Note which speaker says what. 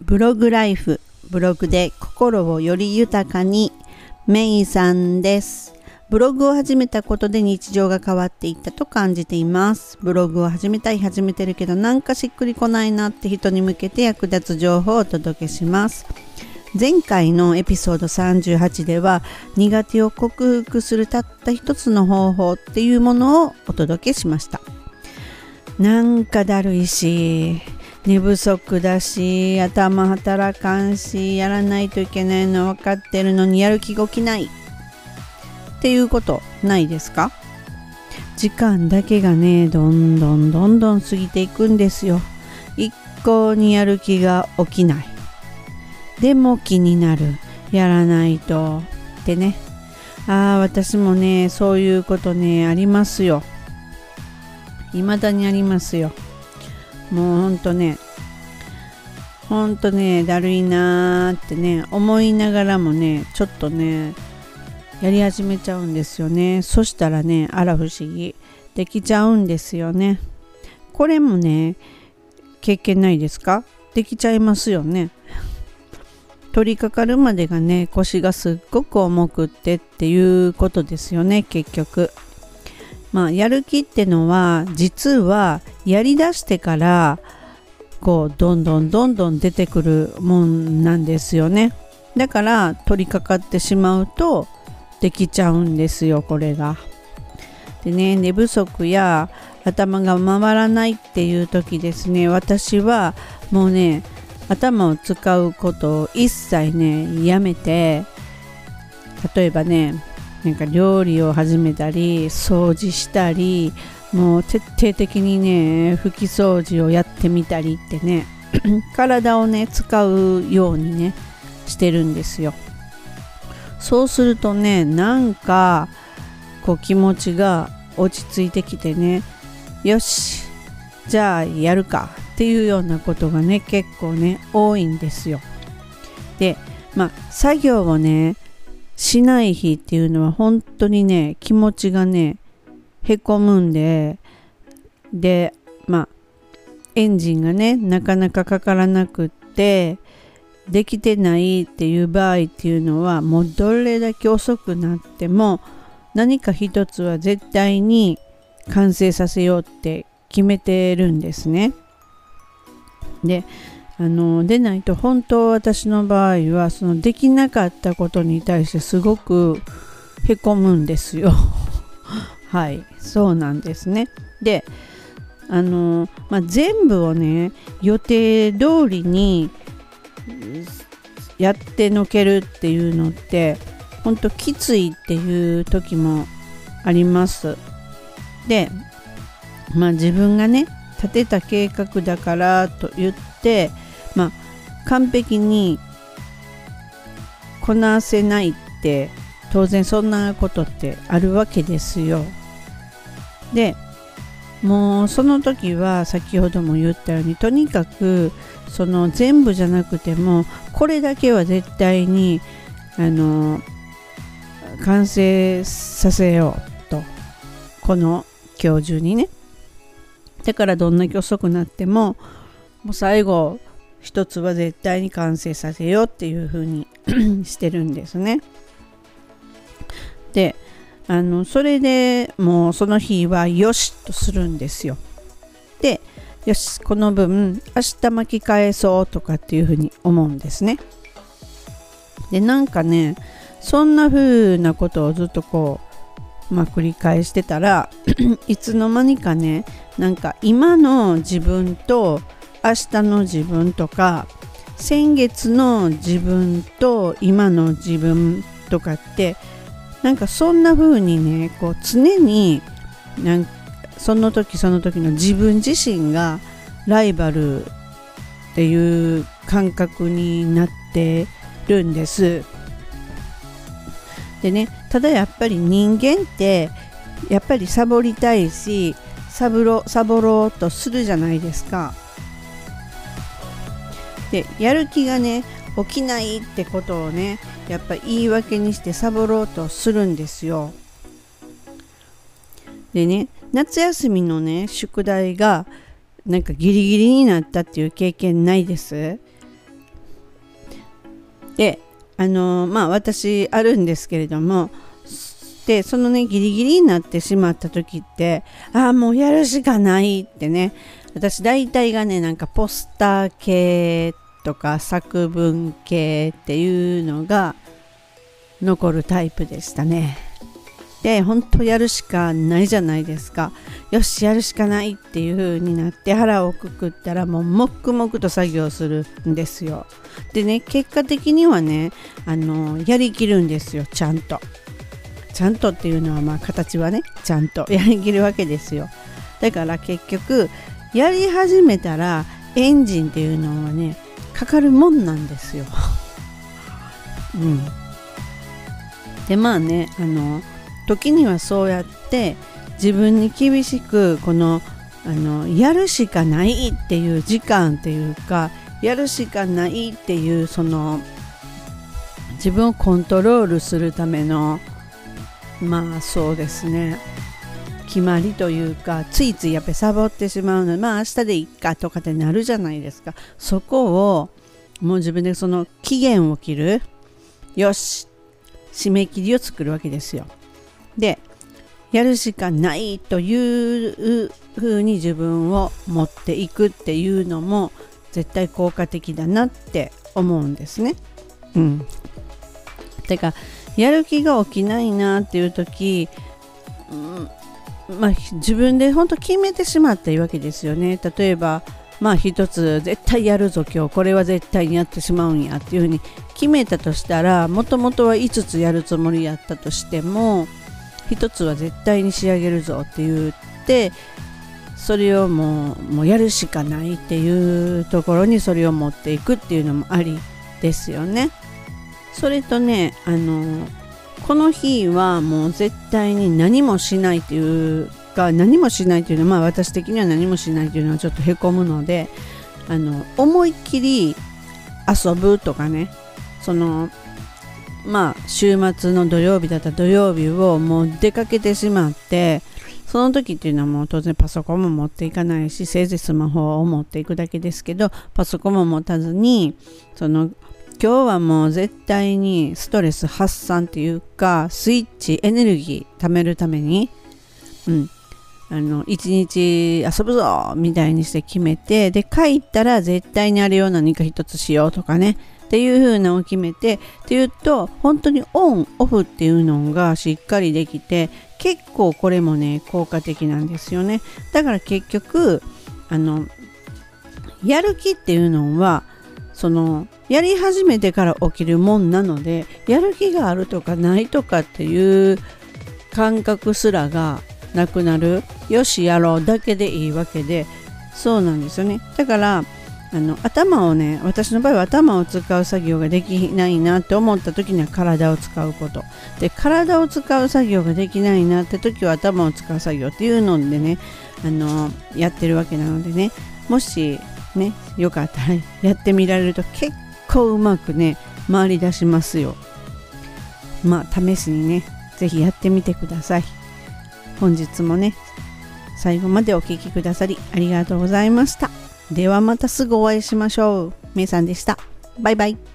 Speaker 1: ブログライフブログで心をより豊かにメイさんです。ブログを始めたことで日常が変わっていったと感じています。ブログを始めたい始めてるけどなんかしっくりこないなって人に向けて役立つ情報をお届けします。前回のエピソード38では苦手を克服するたった一つの方法っていうものをお届けしました。なんかだるいし。寝不足だし頭働かんしやらないといけないの分かってるのにやる気が起きない。っていうことないですか？時間だけがねどんどんどんどん過ぎていくんですよ。一向にやる気が起きない。でも気になる。やらないとってね。ああ私もねそういうことねありますよ。未だにありますよ。もうほんとねほんとねだるいなーってね思いながらもねちょっとねやり始めちゃうんですよね。そしたらねあら不思議。できちゃうんですよね。これもね経験ないですか？できちゃいますよね。取り掛かるまでがね腰がすっごく重くってっていうことですよね結局。まあやる気ってのは実はやりだしてからこうどんどんどんどん出てくるもんなんですよねだから取り掛かってしまうとできちゃうんですよこれが。でね寝不足や頭が回らないっていう時ですね私はもうね頭を使うことを一切ねやめて例えばねなんか料理を始めたり掃除したりもう徹底的にね拭き掃除をやってみたりってね 体をね使うようにねしてるんですよ。そうするとねなんかこう気持ちが落ち着いてきてねよしじゃあやるかっていうようなことがね結構ね多いんですよ。でまあ作業をねしない日っていうのは本当にね気持ちがねへこむんででまあエンジンがねなかなかかからなくってできてないっていう場合っていうのはもうどれだけ遅くなっても何か一つは絶対に完成させようって決めてるんですね。であのでないと本当私の場合はそのできなかったことに対してすごくへこむんですよ。はいそうなんですね。であの、まあ、全部をね予定通りにやってのけるっていうのって本当きついっていう時もあります。でまあ自分がね立てた計画だからと言ってまあ完璧にこなせないって当然そんなことってあるわけですよ。でもうその時は先ほども言ったようにとにかくその全部じゃなくてもこれだけは絶対にあの完成させようとこの今日中にねだからどんだけ遅くなってももう最後一つは絶対に完成させようっていう風に してるんですね。であのそれでもうその日はよしとするんですよ。でよしこの分明日巻き返そうとかっていう風に思うんですね。でなんかねそんな風なことをずっとこうまあ、繰り返してたら いつの間にかねなんか今の自分と明日の自分とか先月の自分と今の自分とかってなんかそんな風にねこう常になんその時その時の自分自身がライバルっていう感覚になってるんです。でねただやっぱり人間ってやっぱりサボりたいしサボろサボろうとするじゃないですか。でやる気がね起きないってことをねやっぱ言い訳にしてサボろうとするんですよ。でね夏休みのね宿題がなんかギリギリになったっていう経験ないです？であのまあ私あるんですけれどもでそのねギリギリになってしまった時ってああもうやるしかないってね私大体がねなんかポスター系とか作文系っていうのが残るタイプでしたね。で本当やるしかないじゃないですか。よしやるしかないっていう風になって腹をくくったらもう黙々と作業するんですよ。でね結果的にはねあのやりきるんですよちゃんと。ちゃんとっていうのはまあ形はねちゃんとやりきるわけですよ。だから結局やり始めたらエンジンっていうのはねかかるもんなんですよ。うん。でまあねあの時にはそうやって自分に厳しくこのあのやるしかないっていう時間っていうかやるしかないっていうその自分をコントロールするためのまあそうですね決まりというかついついやっぱりサボってしまうのでまあ明日でいっかとかってなるじゃないですかそこをもう自分でその期限を切るよし締め切りを作るわけですよでやるしかないという風に自分を持っていくっていうのも絶対効果的だなって思うんですね。うん。てかやる気が起きないなっていう時、うん、まあ自分で本当決めてしまったわけですよね。例えばまあ一つ絶対やるぞ今日これは絶対にやってしまうんやっていうふうに決めたとしたらもともとは5つやるつもりやったとしても一つは絶対に仕上げるぞって言ってそれをもうもうやるしかないっていうところにそれを持っていくっていうのもありですよね。それとねあのこの日はもう絶対に何もしないっていうか何もしないっていうのはまあ私的には何もしないっていうのはちょっとへこむのであの思いっきり遊ぶとかねそのまあ週末の土曜日だったら土曜日をもう出かけてしまってその時っていうのはもう当然パソコンも持っていかないしせいぜいスマホを持っていくだけですけどパソコンも持たずにその今日はもう絶対にストレス発散っていうかスイッチエネルギー貯めるためにうん。あの一日遊ぶぞみたいにして決めてで帰ったら絶対にあれを何か一つしようとかねっていう風なのを決めてっていうと本当にオンオフっていうのがしっかりできて結構これもね効果的なんですよね。だから結局あのやる気っていうのはそのやり始めてから起きるもんなのでやる気があるとかないとかっていう感覚すらがなくなる。よしやろうだけでいいわけで。そうなんですよね。だからあの頭をね私の場合は頭を使う作業ができないなって思った時には体を使うこと。で体を使う作業ができないなって時は頭を使う作業っていうのでねあのやってるわけなのでねもしねよかったらやってみられると結構うまくね回り出しますよまあ試しにね是非やってみてください本日もね最後までお聴きくださりありがとうございました。ではまたすぐお会いしましょう。めいさんでした。バイバイ。